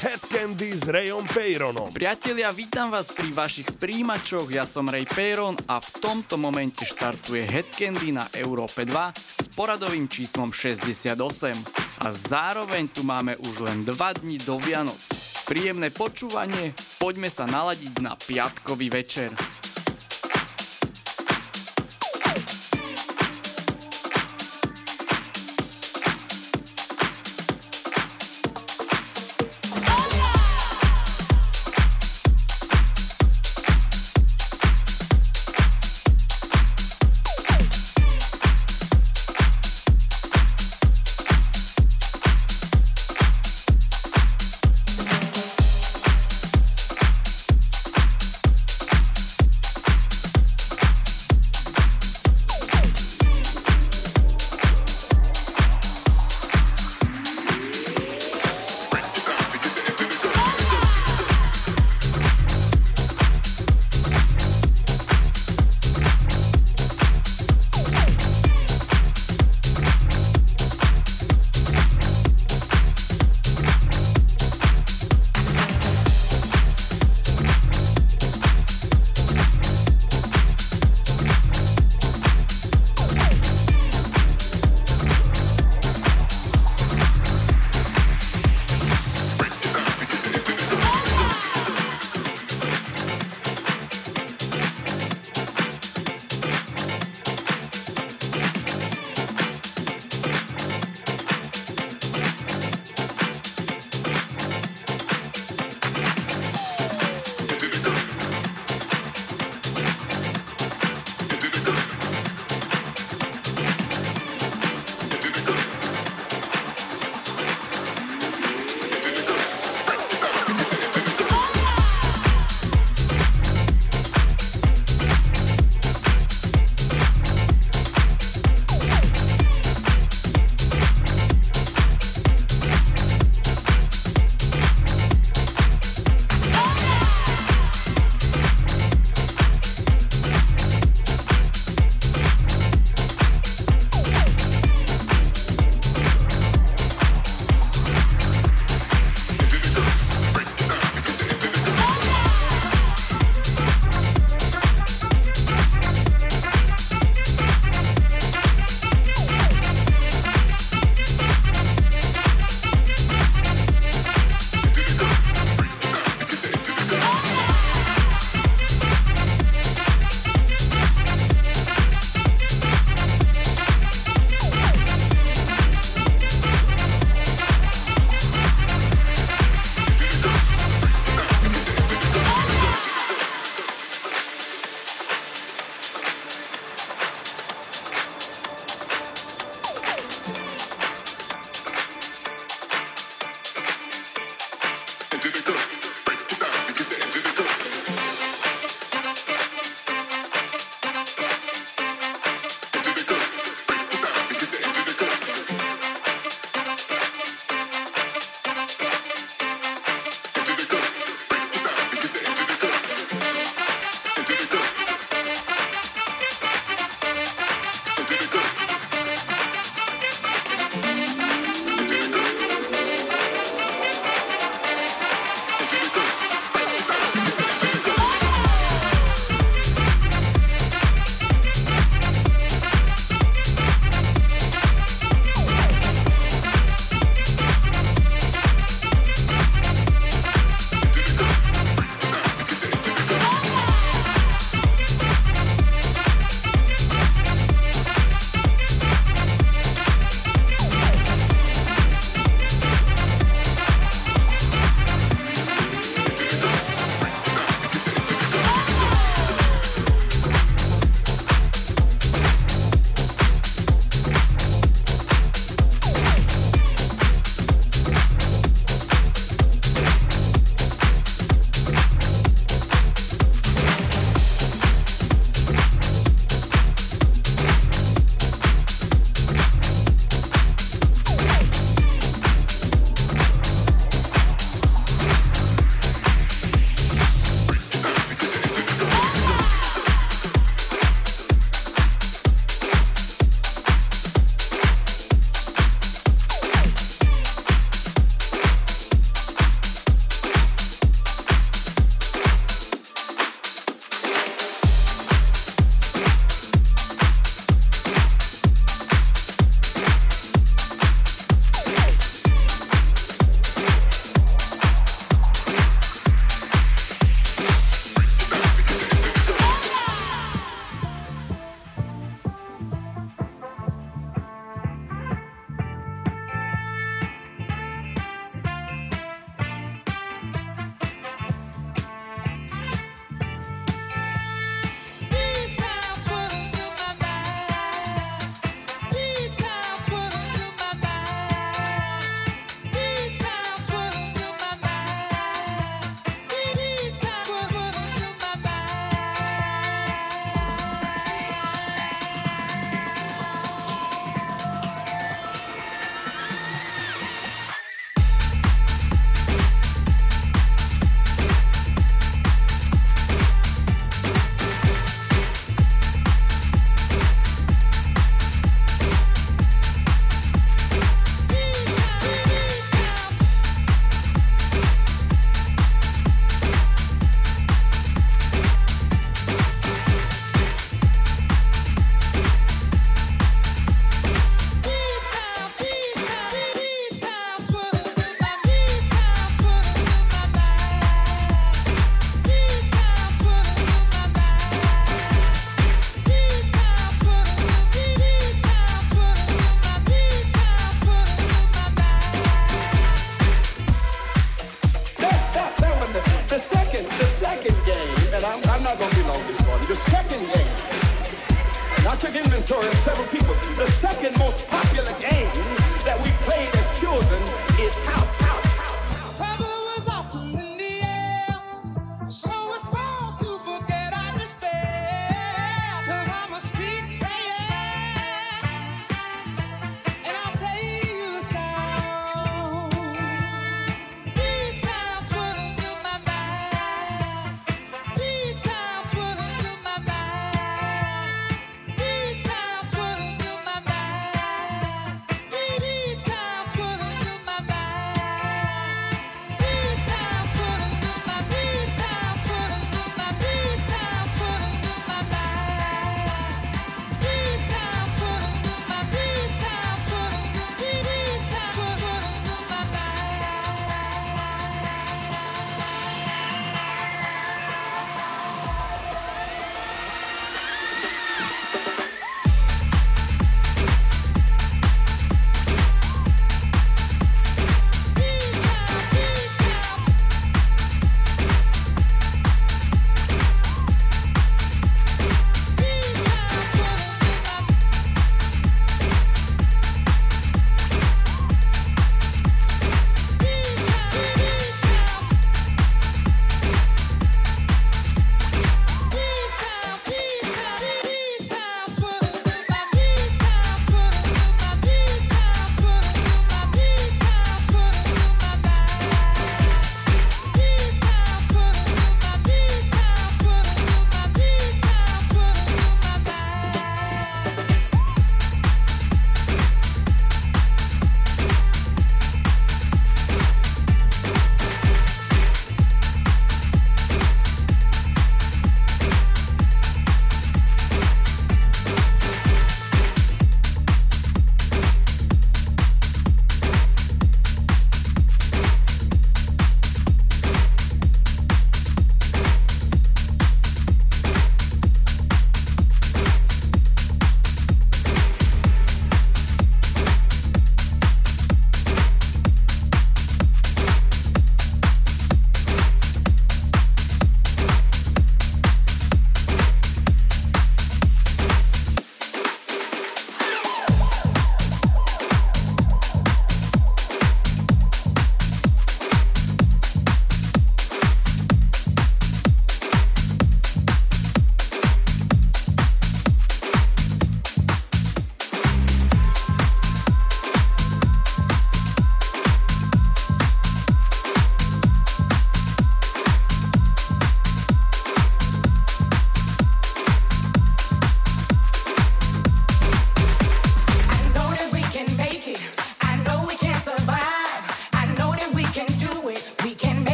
Head Candy s Rayom Peyronom. Priatelia, vítam vás pri vašich príjimačoch, ja som Ray Peyron a v tomto momente štartuje Head Candy na Európe 2 s poradovým číslom 68. A zároveň tu máme už len 2 dní do Vianoc. Príjemné počúvanie, poďme sa naladiť na piatkový večer.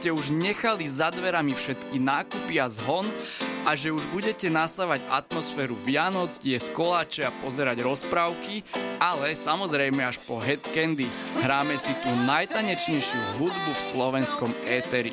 Ste už nechali za dverami všetky nákupy a zhon a že už budete nasávať atmosféru Vianoc, jesť koláče a pozerať rozprávky, ale samozrejme až po Head Candy. Hráme si tú najtanečnejšiu hudbu v slovenskom éteri.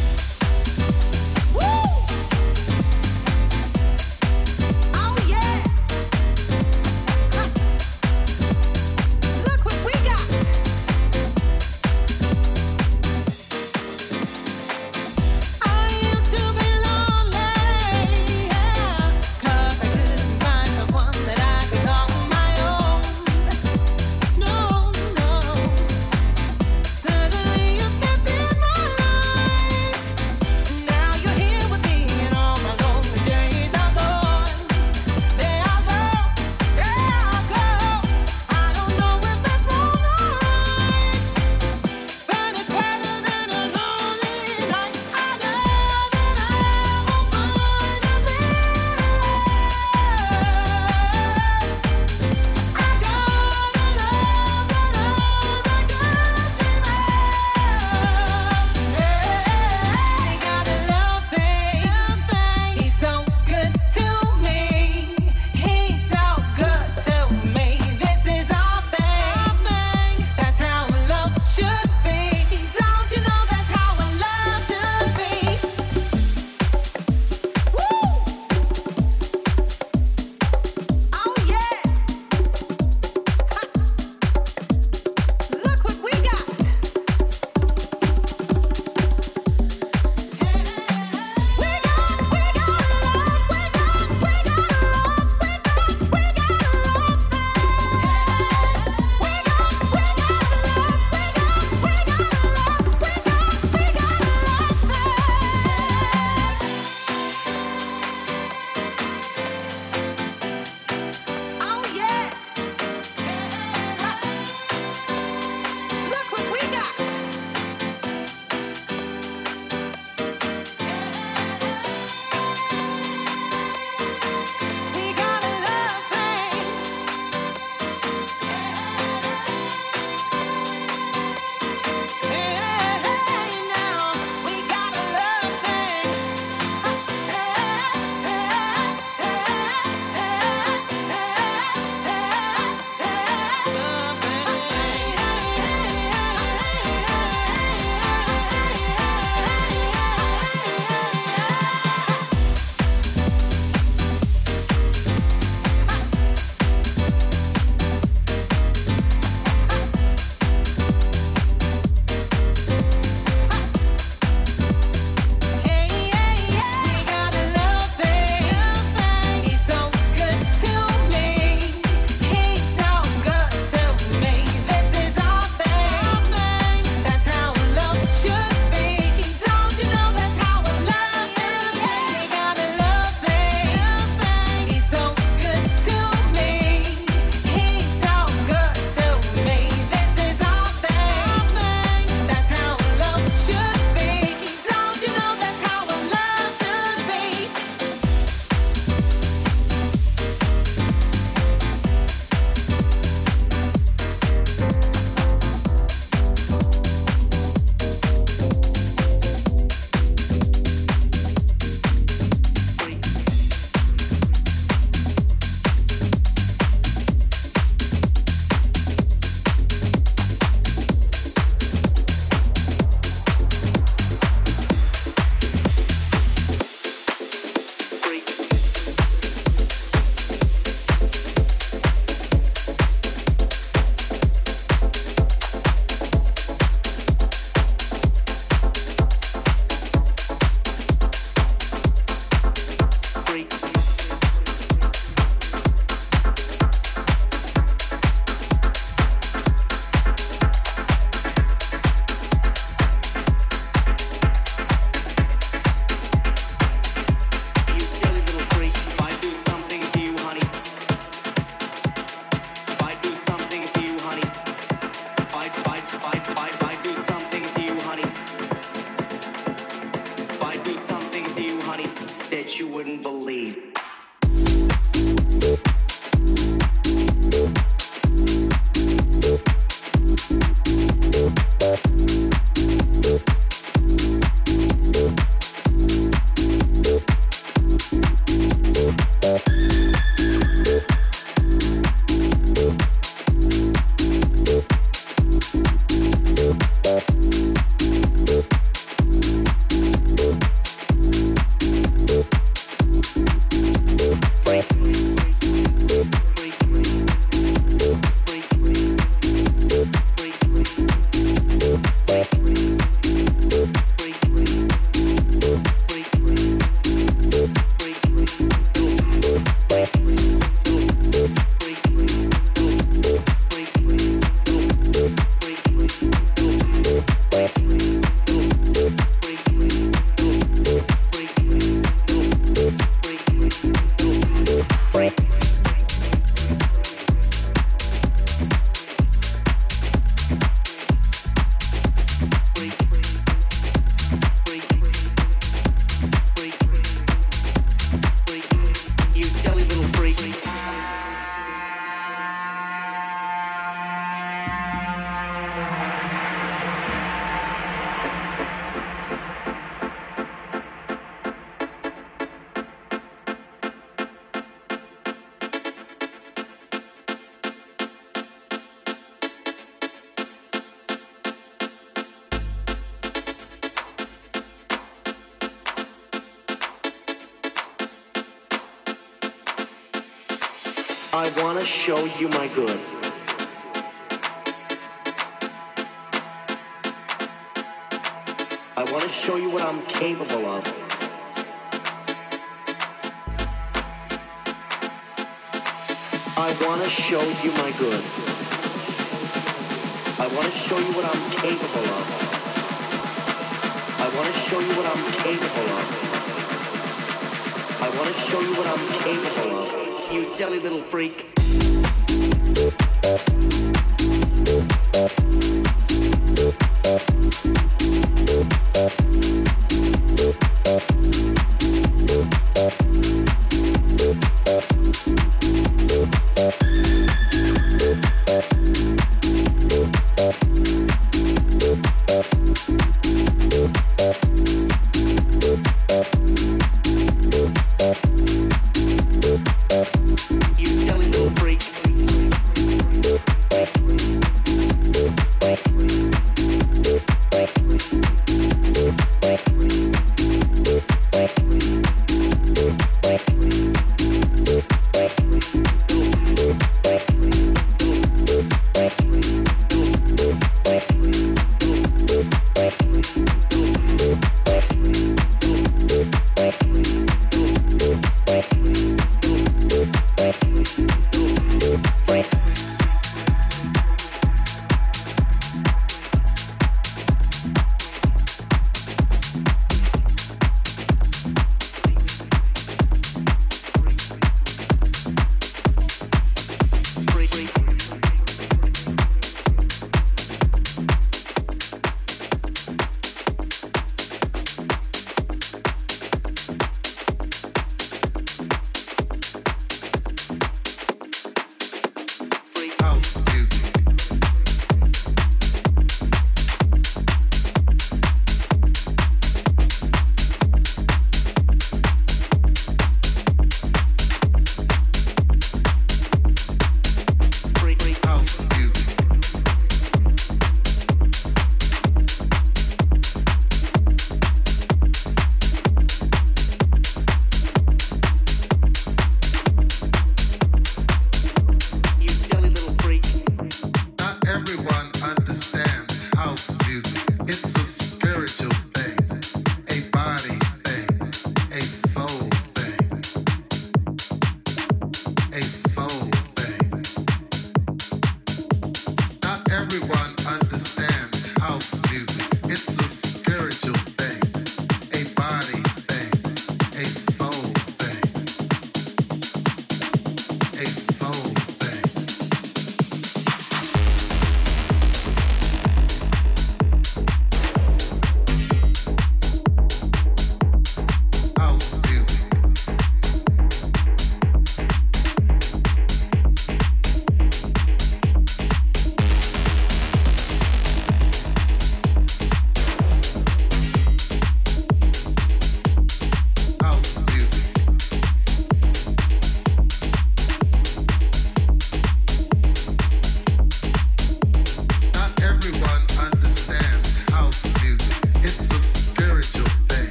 I want to show you my good. I want to show you what I'm capable of. I want to show you my good. I want to show you what I'm capable of. I want to show you what I'm capable of. I want to show you what I'm capable of. You silly little freak.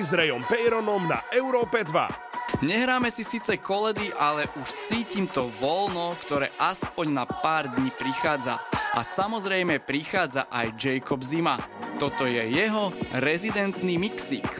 Candy s Rayom Peyronom na Európe 2. Nehráme si síce koledy, ale už cítim to voľno, ktoré aspoň na pár dní prichádza. A samozrejme prichádza aj Jacob Zima. Toto je jeho rezidentný mixík.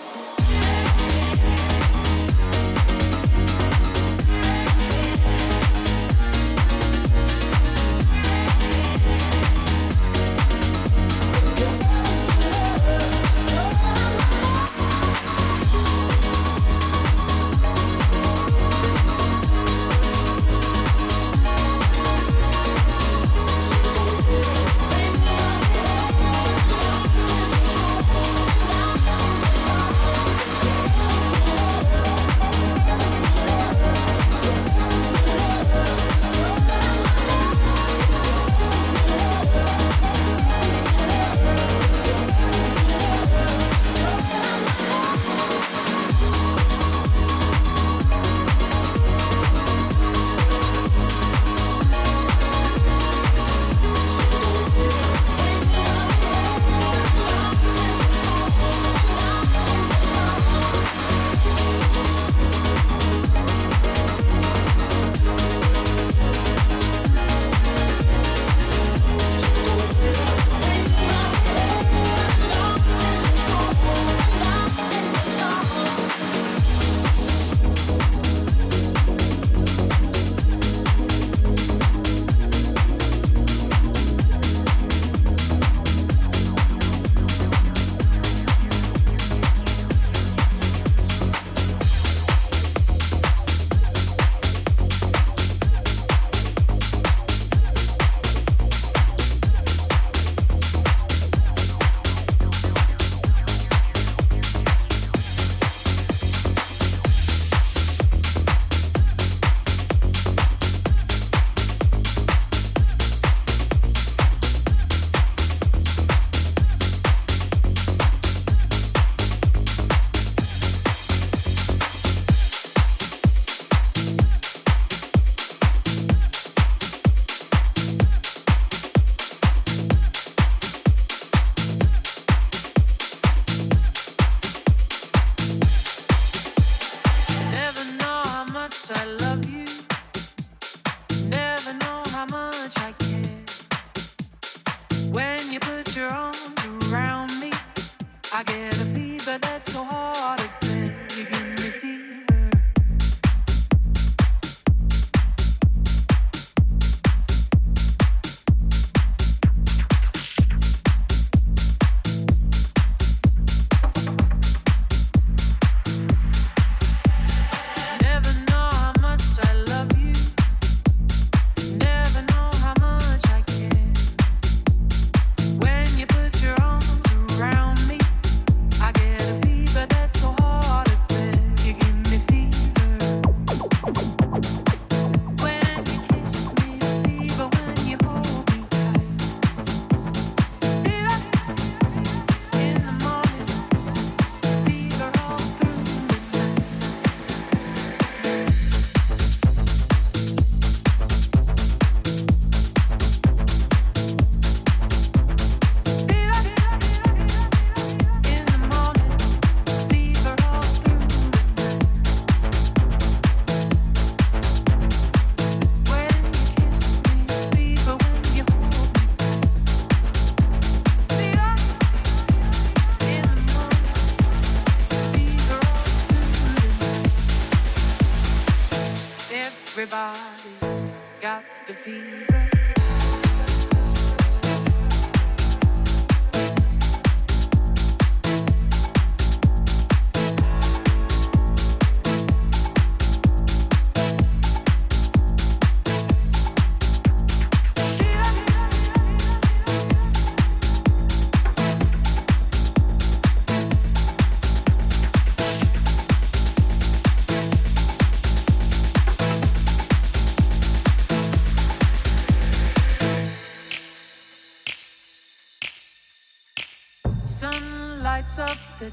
friend.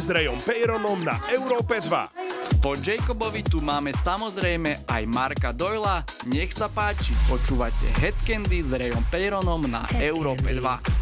s Rejom Peyronom na Európe 2. Po Jacobovi tu máme samozrejme aj Marka Doyla. Nech sa páči, počúvate Headcandy s Rejom Peyronom na Európe 2.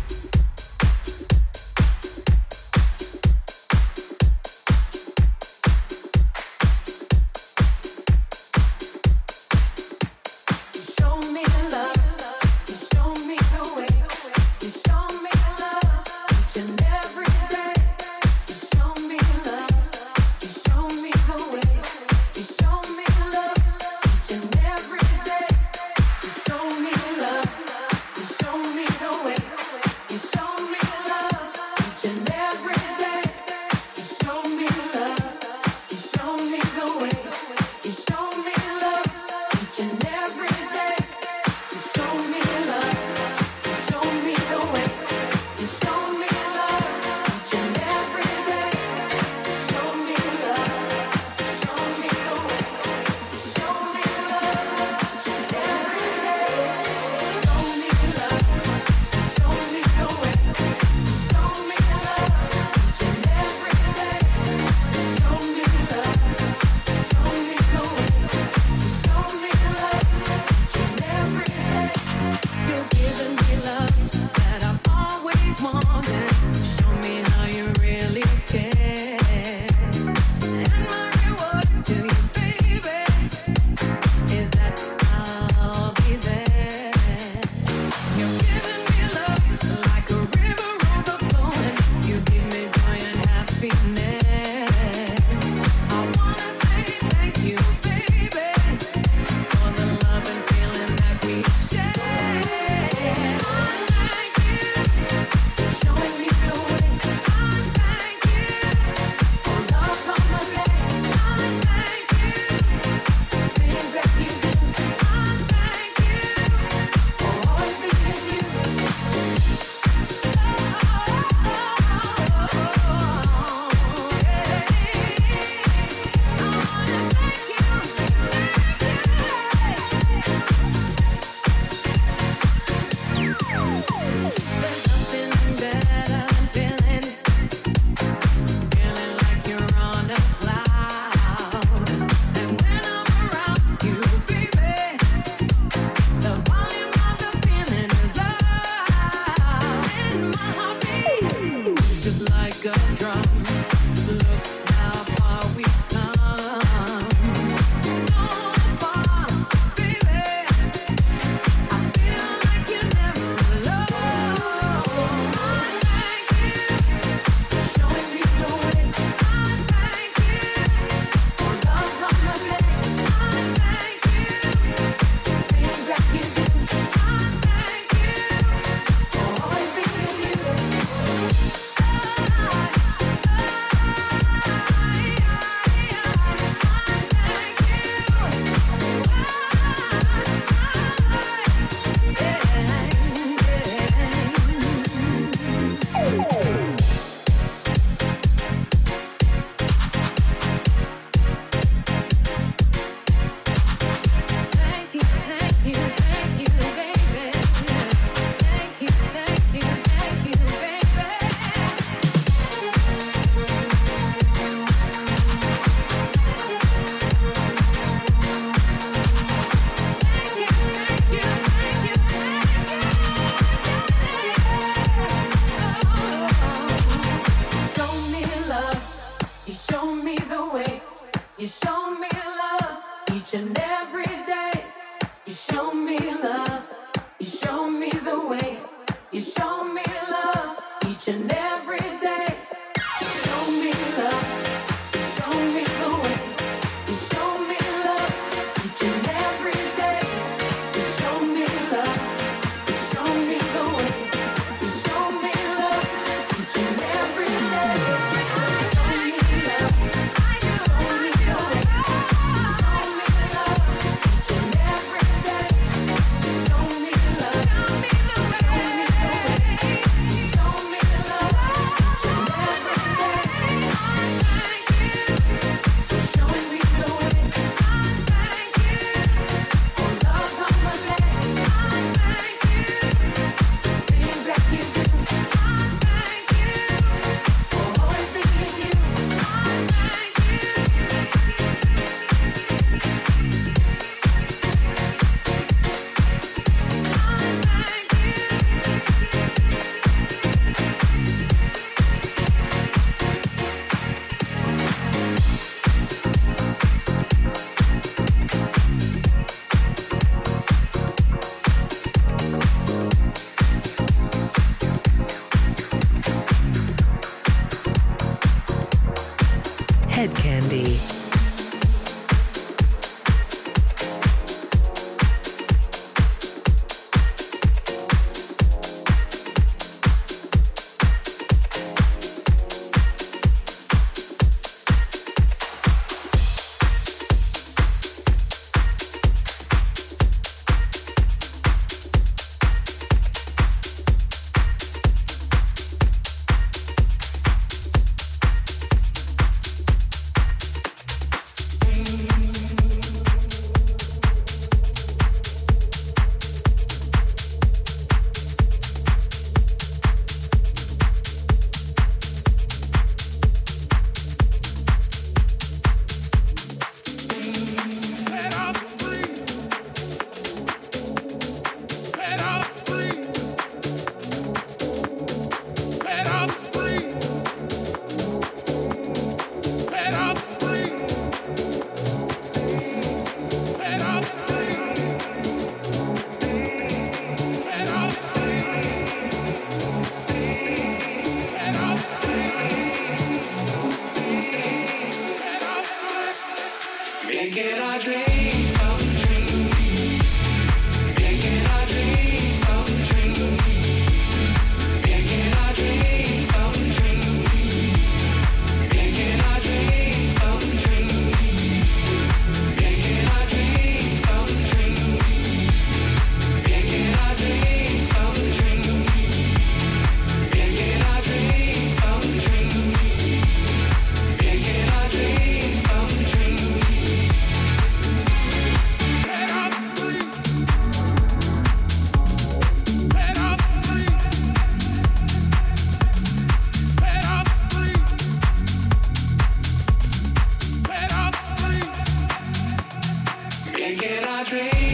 dream.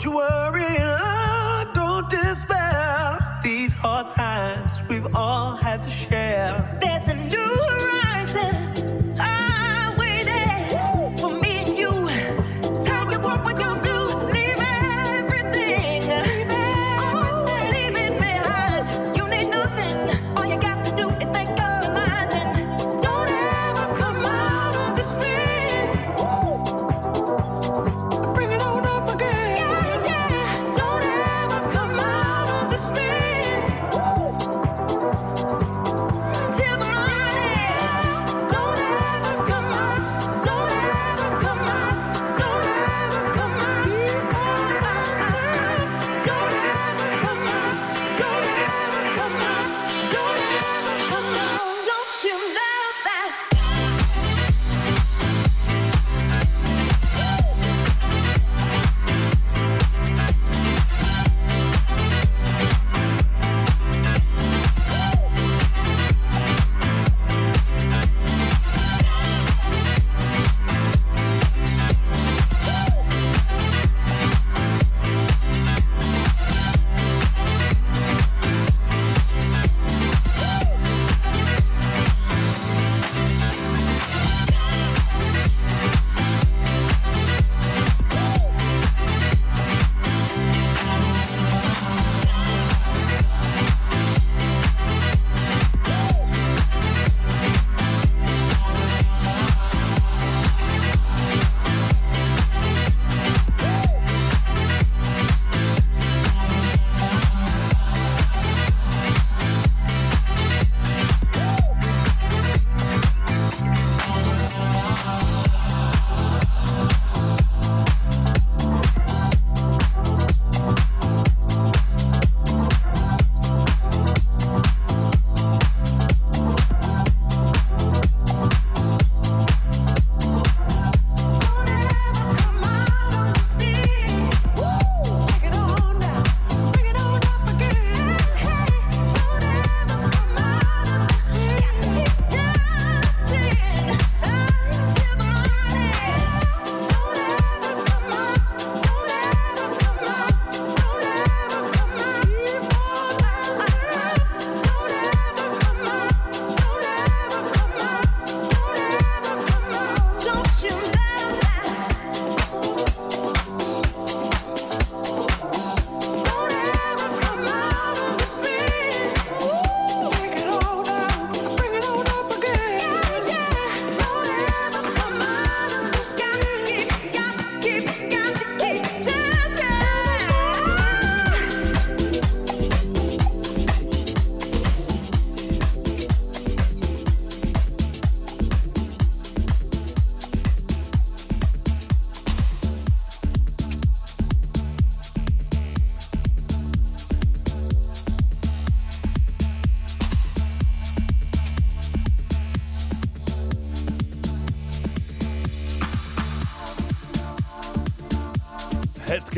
sanctuary.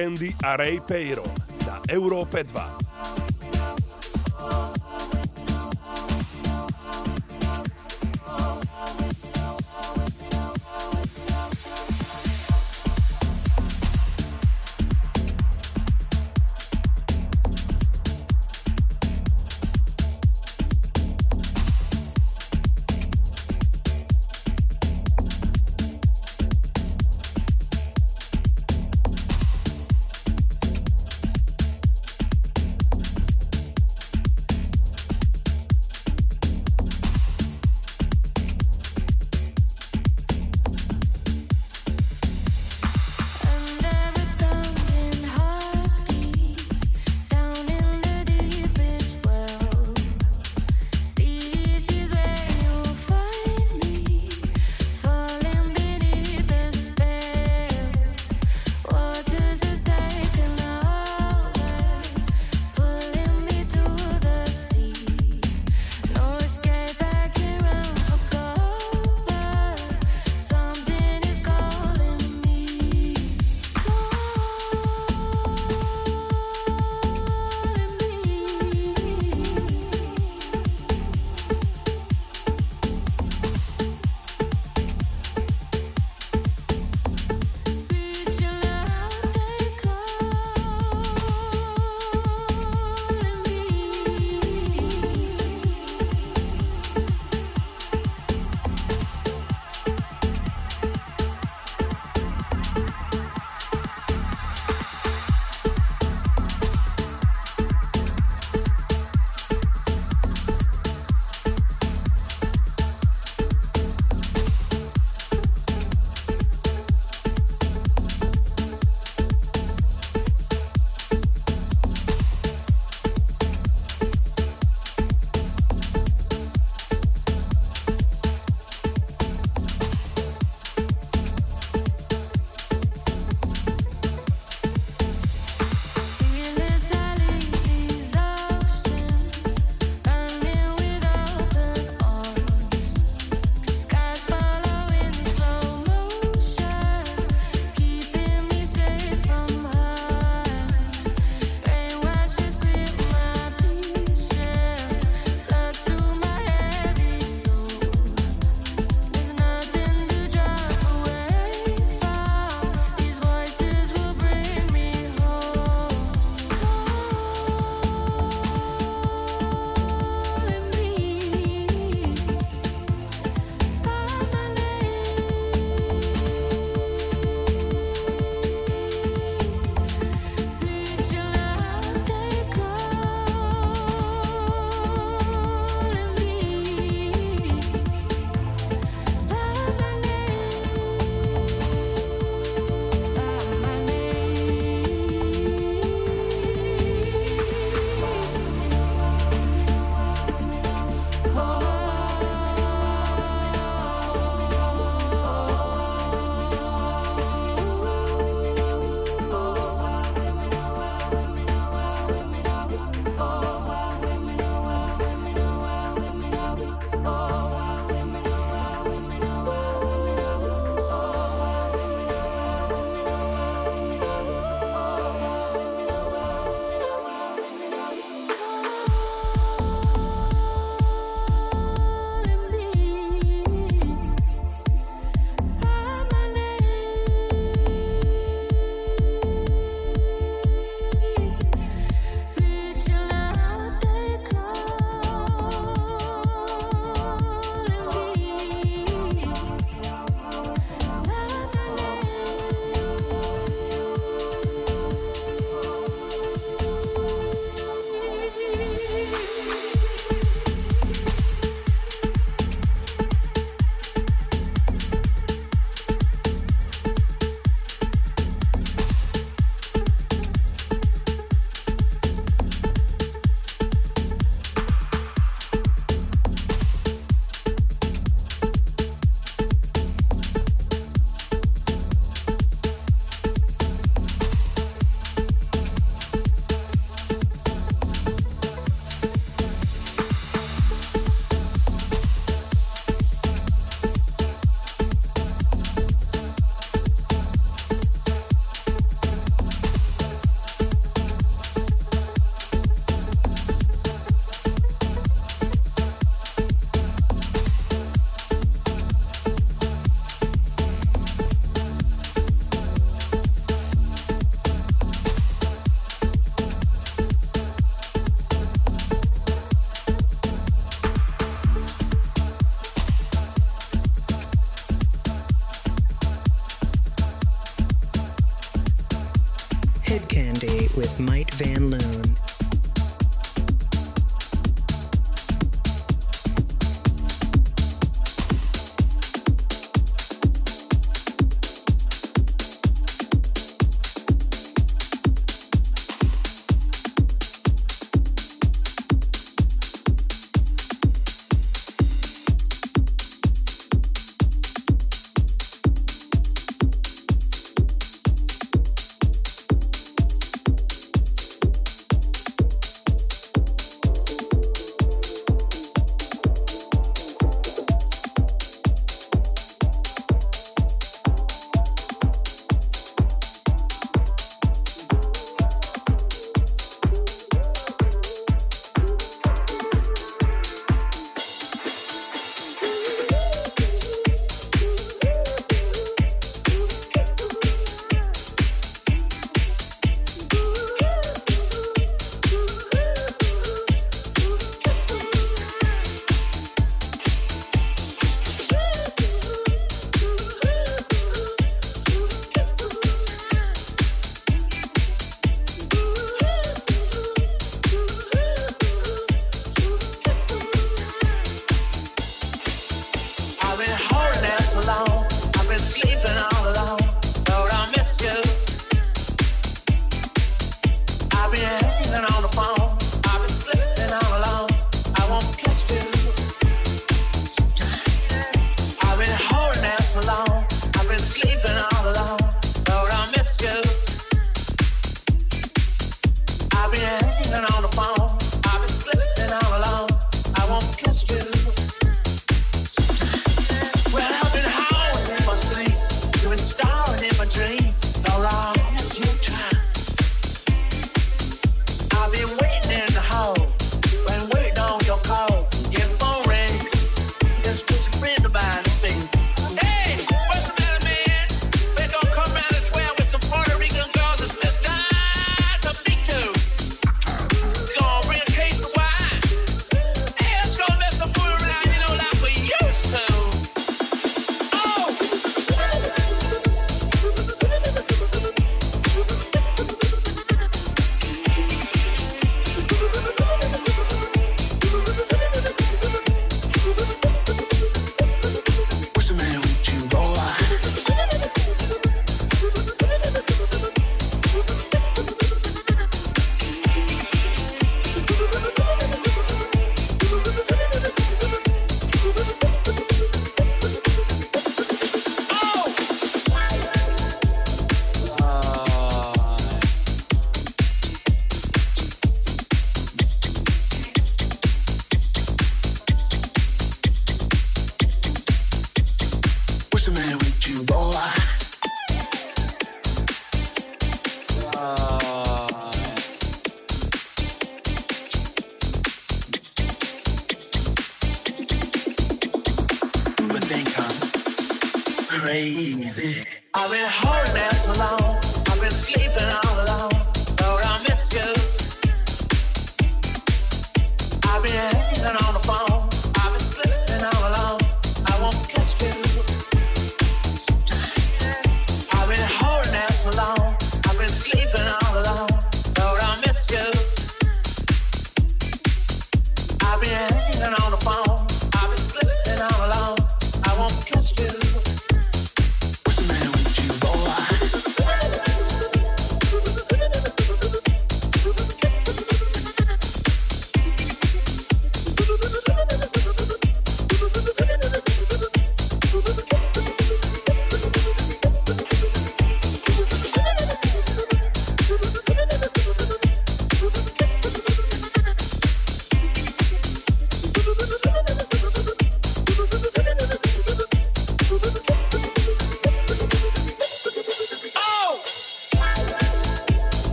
Candy a Ray Peiro na Európe 2.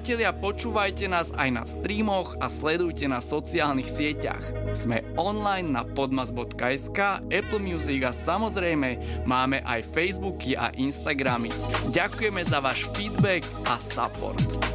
Priatelia, počúvajte nás aj na streamoch a sledujte na sociálnych sieťach. Sme online na podmas.sk, Apple Music a samozrejme máme aj Facebooky a Instagramy. Ďakujeme za váš feedback a support.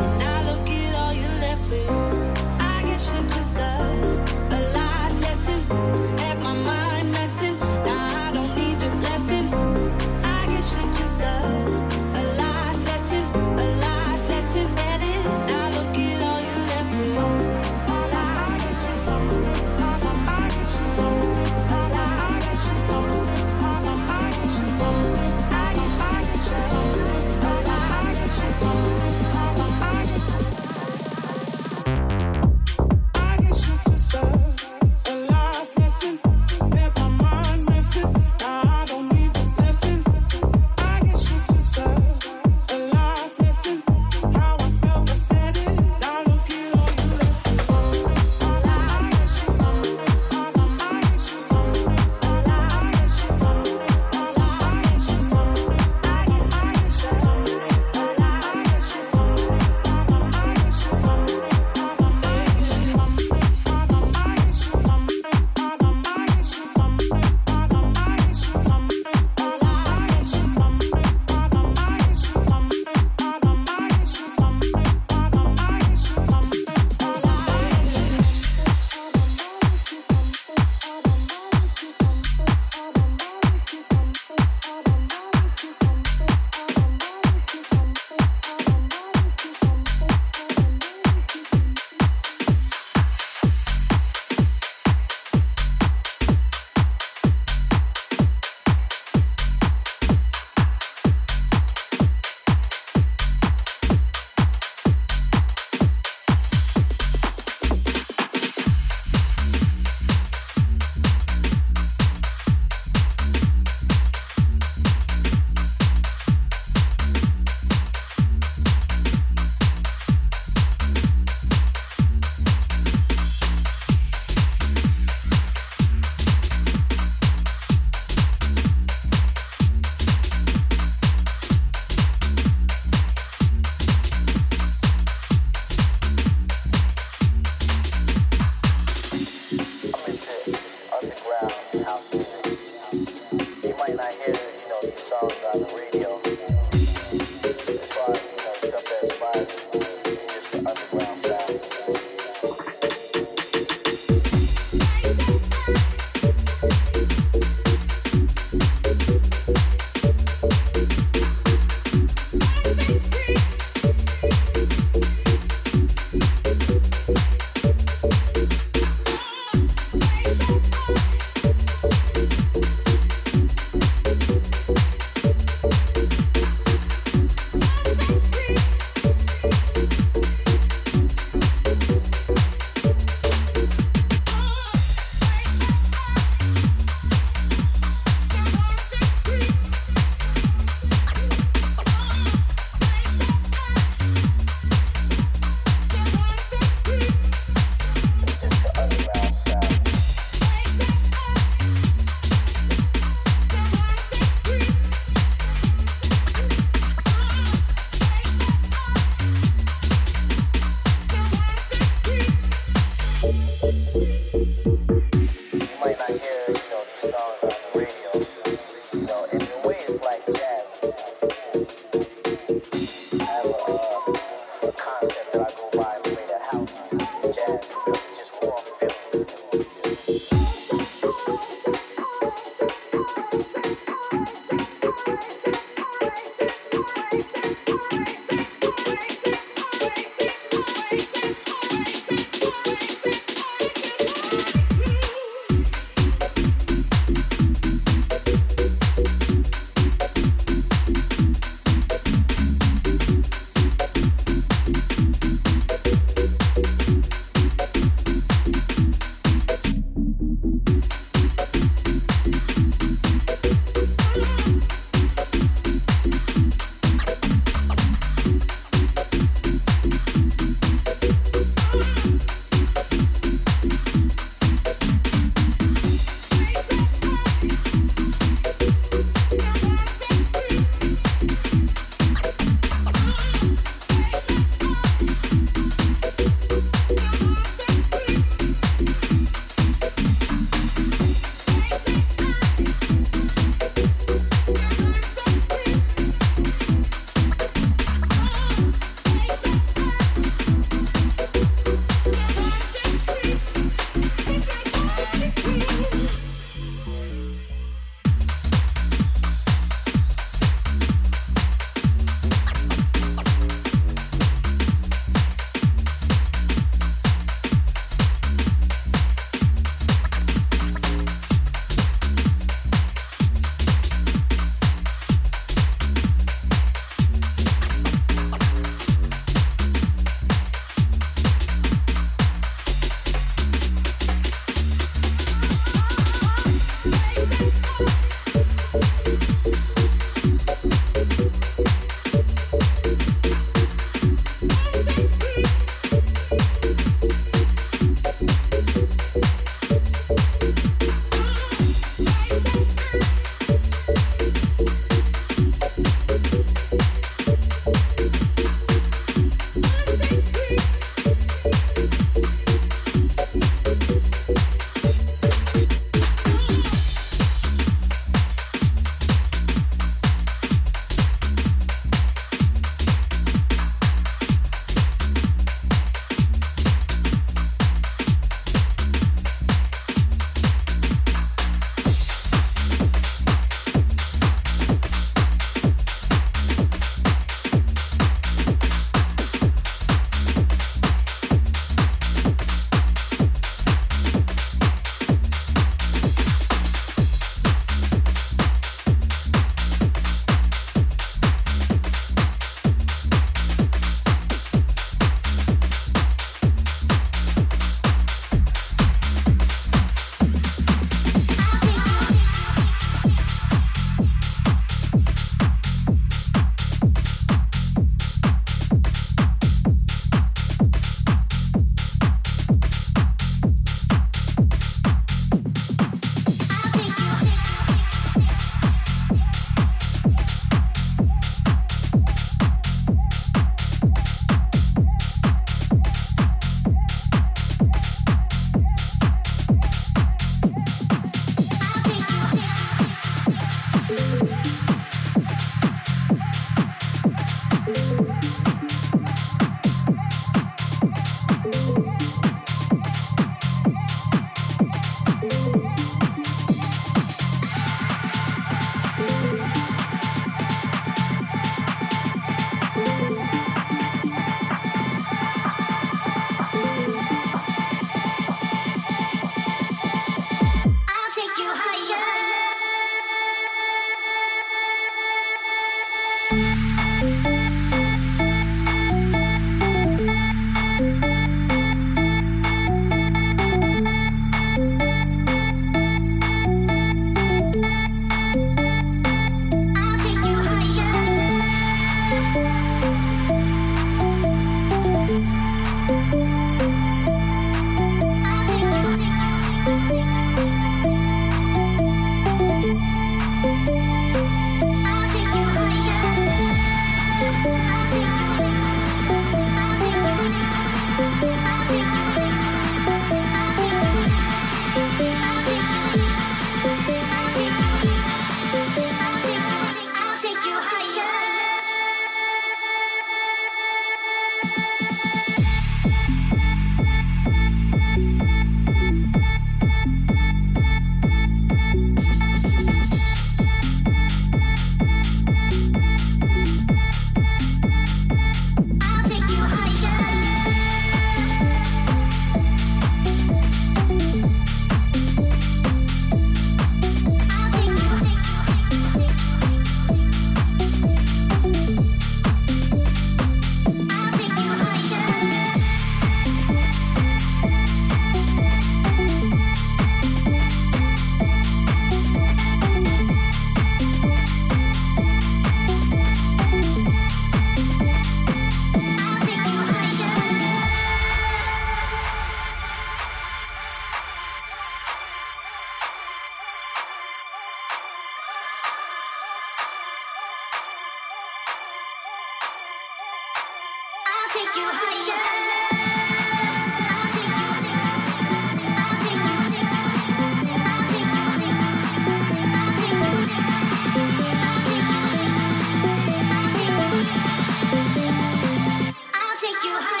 Head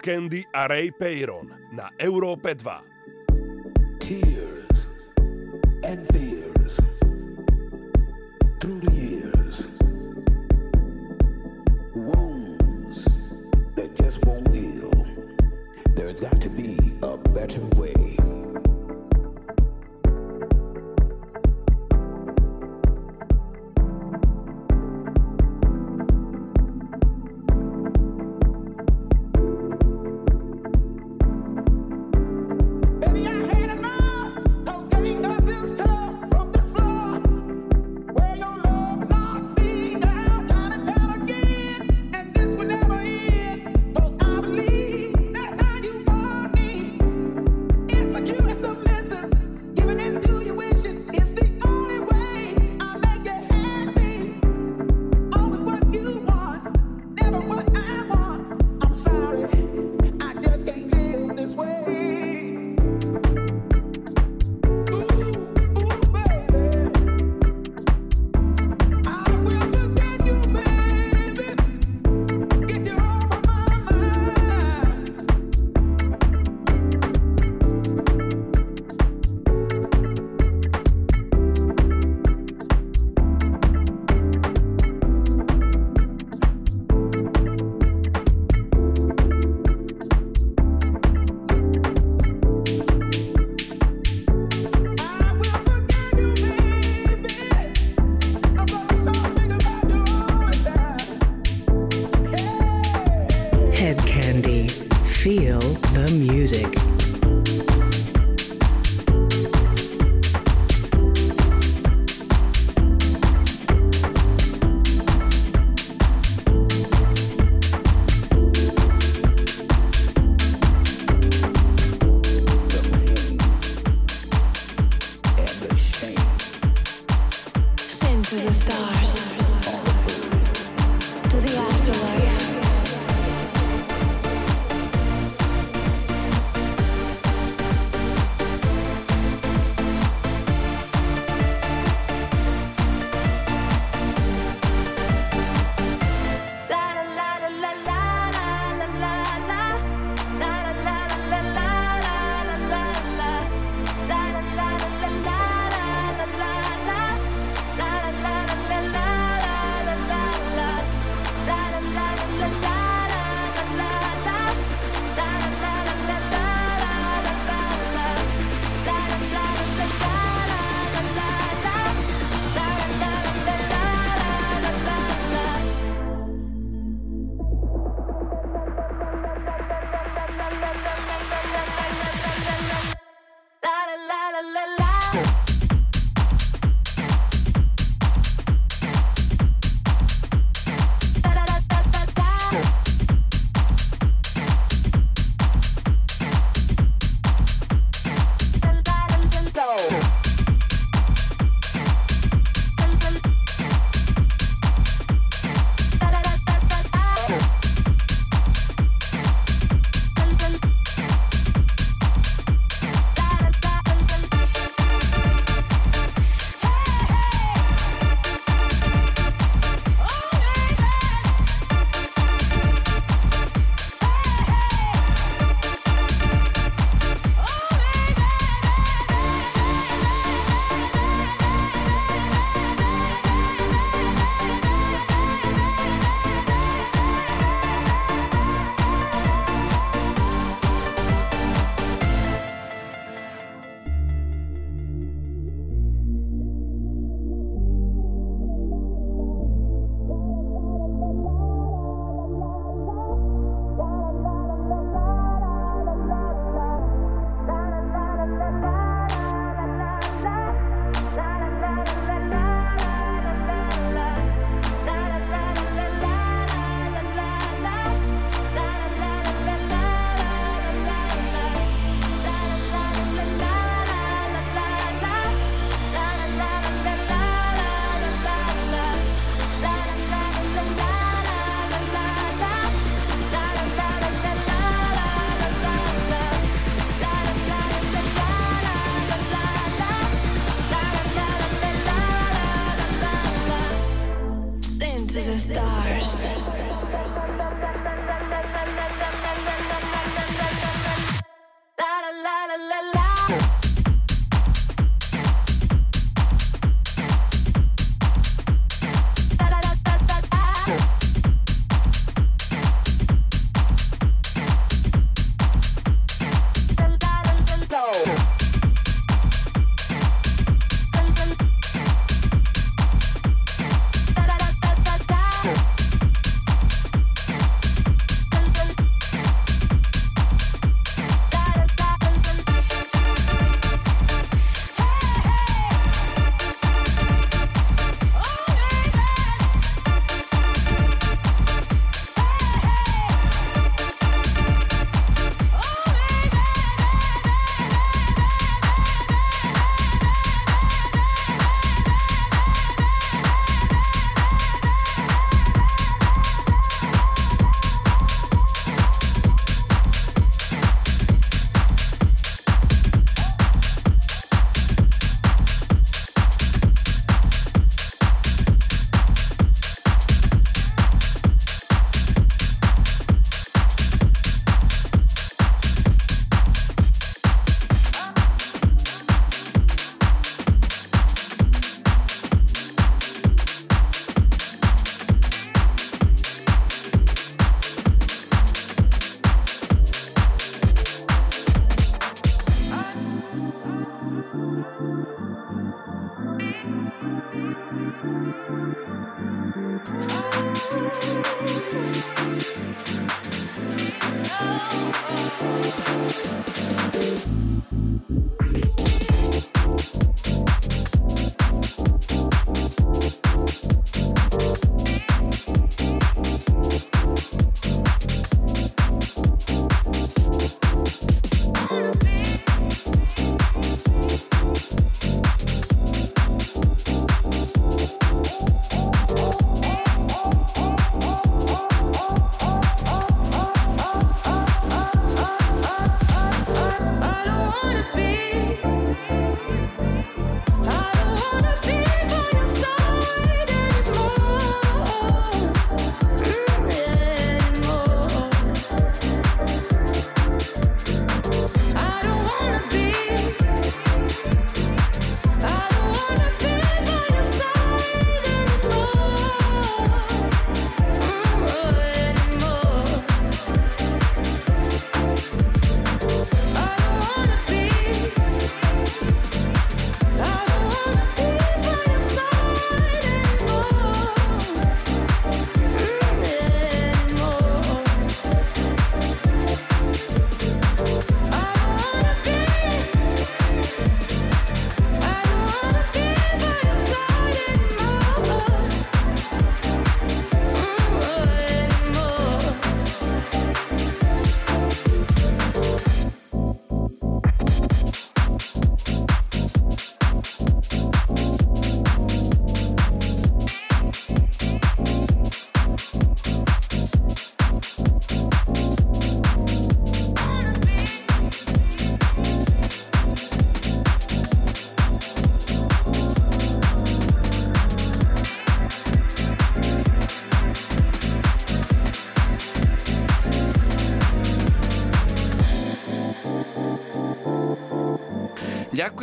Candy a Ray Peyron na Európe 2.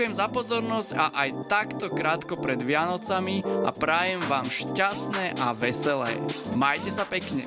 Ďakujem za pozornosť a aj takto krátko pred Vianocami a prajem vám šťastné a veselé. Majte sa pekne.